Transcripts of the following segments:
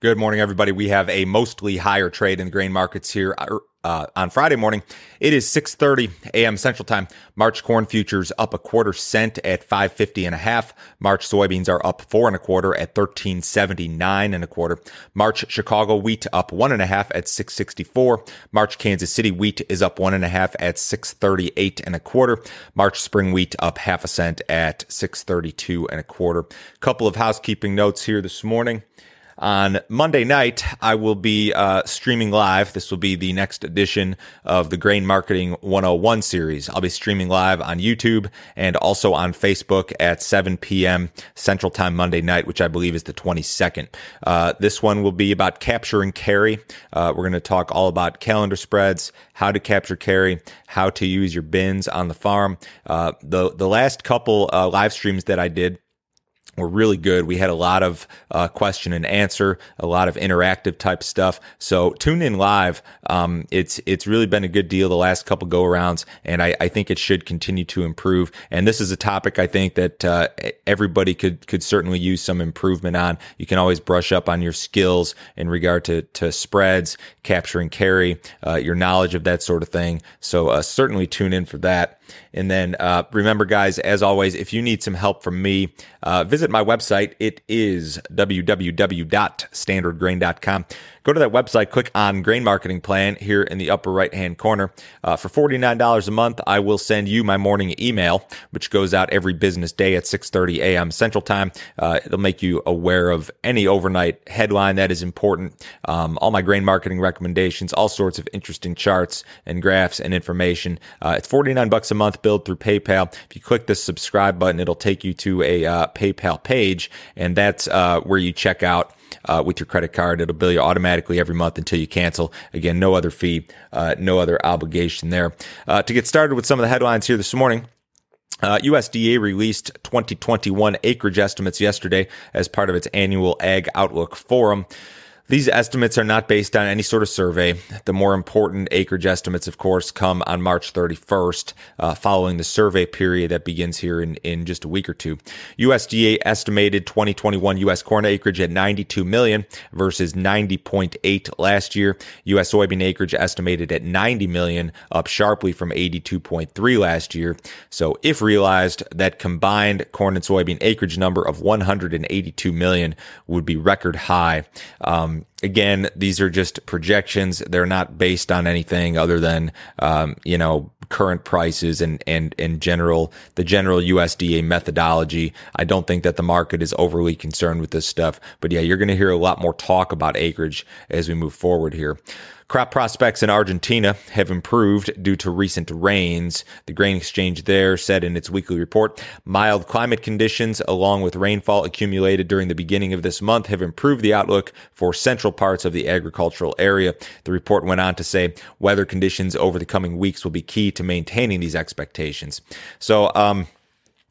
Good morning, everybody. We have a mostly higher trade in the grain markets here uh, uh on Friday morning. It is 6:30 a.m. Central Time. March corn futures up a quarter cent at 550 and a half. March soybeans are up four and a quarter at 1379 and a quarter. March Chicago wheat up one and a half at 664. March Kansas City wheat is up one and a half at 638 and a quarter. March spring wheat up half a cent at 632 and a quarter. Couple of housekeeping notes here this morning. On Monday night, I will be uh, streaming live. This will be the next edition of the Grain Marketing 101 series. I'll be streaming live on YouTube and also on Facebook at 7 p.m. Central Time Monday night, which I believe is the 22nd. Uh, this one will be about capture and carry. Uh, we're going to talk all about calendar spreads, how to capture carry, how to use your bins on the farm. Uh, the the last couple uh, live streams that I did were really good. We had a lot of uh, question and answer, a lot of interactive type stuff. So tune in live. Um, it's it's really been a good deal the last couple go arounds, and I, I, think it should continue to improve. And this is a topic I think that uh, everybody could could certainly use some improvement on. You can always brush up on your skills in regard to to spreads, capturing carry, uh, your knowledge of that sort of thing. So uh, certainly tune in for that. And then uh, remember, guys, as always, if you need some help from me, uh, visit my website. It is www.standardgrain.com. Go to that website, click on Grain Marketing Plan here in the upper right hand corner. Uh, for $49 a month, I will send you my morning email, which goes out every business day at 6.30 a.m. Central Time. Uh, it'll make you aware of any overnight headline that is important, um, all my grain marketing recommendations, all sorts of interesting charts and graphs and information. Uh, it's 49 bucks a month billed through PayPal. If you click the subscribe button, it'll take you to a uh, PayPal page, and that's uh, where you check out uh, with your credit card. It'll bill you automatically every month until you cancel. Again, no other fee, uh, no other obligation there. Uh, to get started with some of the headlines here this morning. Uh, USDA released 2021 acreage estimates yesterday as part of its annual Ag Outlook Forum. These estimates are not based on any sort of survey. The more important acreage estimates, of course, come on March 31st, uh, following the survey period that begins here in, in just a week or two. USDA estimated 2021 U.S. corn acreage at 92 million versus 90.8 last year. U.S. soybean acreage estimated at 90 million, up sharply from 82.3 last year. So if realized, that combined corn and soybean acreage number of 182 million would be record high. Um, again, these are just projections. They're not based on anything other than, um, you know, current prices and, and, and general, the general USDA methodology. I don't think that the market is overly concerned with this stuff, but yeah, you're going to hear a lot more talk about acreage as we move forward here. Crop prospects in Argentina have improved due to recent rains. The grain exchange there said in its weekly report, mild climate conditions along with rainfall accumulated during the beginning of this month have improved the outlook for central parts of the agricultural area. The report went on to say weather conditions over the coming weeks will be key to maintaining these expectations. So, um,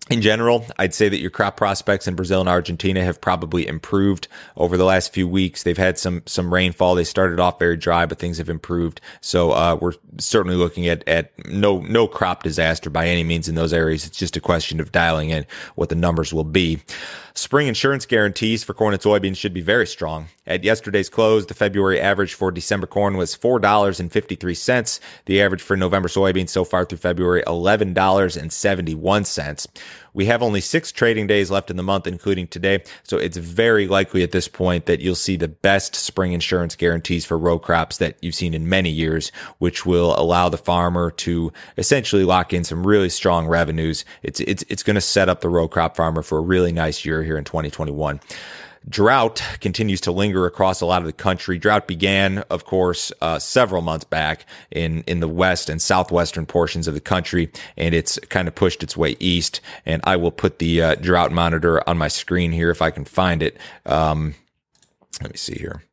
in general, I'd say that your crop prospects in Brazil and Argentina have probably improved over the last few weeks. They've had some some rainfall. They started off very dry, but things have improved. So uh, we're certainly looking at at no no crop disaster by any means in those areas. It's just a question of dialing in what the numbers will be. Spring insurance guarantees for corn and soybeans should be very strong. At yesterday's close, the February average for December corn was $4.53. The average for November soybeans so far through February, $11.71. We have only six trading days left in the month, including today. So it's very likely at this point that you'll see the best spring insurance guarantees for row crops that you've seen in many years, which will allow the farmer to essentially lock in some really strong revenues. It's, it's, it's going to set up the row crop farmer for a really nice year here in 2021. Drought continues to linger across a lot of the country. Drought began, of course, uh, several months back in, in the west and southwestern portions of the country, and it's kind of pushed its way east. And I will put the uh, drought monitor on my screen here if I can find it. Um, let me see here.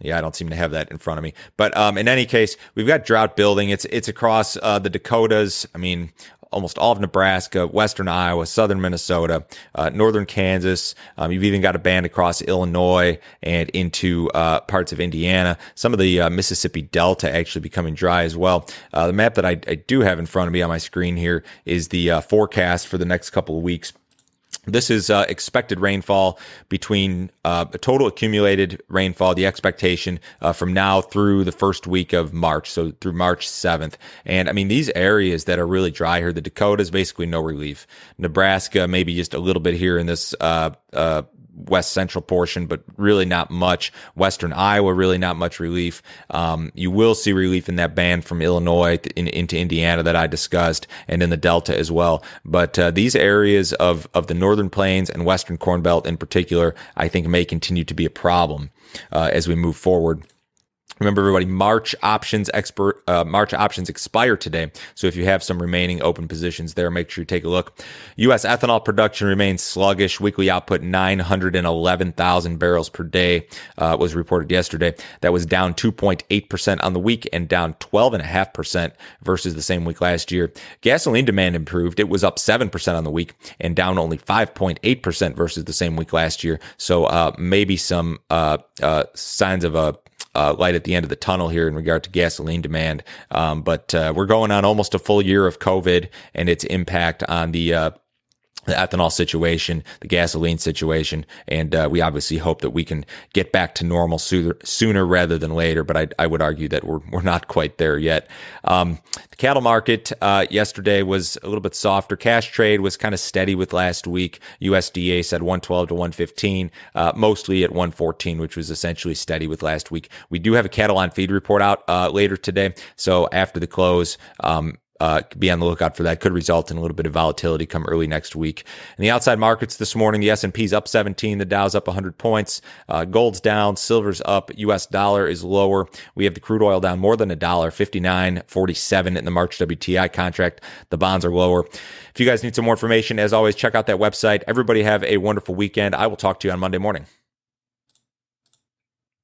Yeah, I don't seem to have that in front of me. But um, in any case, we've got drought building. It's it's across uh, the Dakotas. I mean, almost all of Nebraska, western Iowa, southern Minnesota, uh, northern Kansas. Um, you've even got a band across Illinois and into uh, parts of Indiana. Some of the uh, Mississippi Delta actually becoming dry as well. Uh, the map that I, I, do have in front of me on my screen here is the uh, forecast for the next couple of weeks this is uh, expected rainfall between uh, total accumulated rainfall, the expectation uh, from now through the first week of March, so through March 7th. And I mean, these areas that are really dry here, the Dakotas, basically no relief. Nebraska, maybe just a little bit here in this uh, uh, west central portion, but really not much. Western Iowa, really not much relief. Um, you will see relief in that band from Illinois in, into Indiana that I discussed, and in the Delta as well. But uh, these areas of of the northern plains and western Corn Belt in particular, I think may continue to be a problem uh, as we move forward. Remember, everybody, March options expert, uh, March options expire today. So if you have some remaining open positions there, make sure you take a look. U.S. ethanol production remains sluggish. Weekly output 911,000 barrels per day uh, was reported yesterday. That was down 2.8% on the week and down 12.5% versus the same week last year. Gasoline demand improved. It was up 7% on the week and down only 5.8% versus the same week last year. So uh, maybe some uh, uh, signs of a uh, light at the end of the tunnel here in regard to gasoline demand. Um, but uh, we're going on almost a full year of COVID and its impact on the uh, the ethanol situation, the gasoline situation, and uh, we obviously hope that we can get back to normal sooner, sooner rather than later. But I, I, would argue that we're we're not quite there yet. Um, the cattle market uh, yesterday was a little bit softer. Cash trade was kind of steady with last week. USDA said 112 to 115, uh, mostly at 114, which was essentially steady with last week. We do have a cattle on feed report out uh, later today, so after the close. Um, uh, be on the lookout for that. Could result in a little bit of volatility come early next week. In the outside markets this morning, the S&P's up 17, the Dow's up 100 points, uh, gold's down, silver's up, U.S. dollar is lower. We have the crude oil down more than a dollar, 59.47 in the March WTI contract. The bonds are lower. If you guys need some more information, as always, check out that website. Everybody have a wonderful weekend. I will talk to you on Monday morning.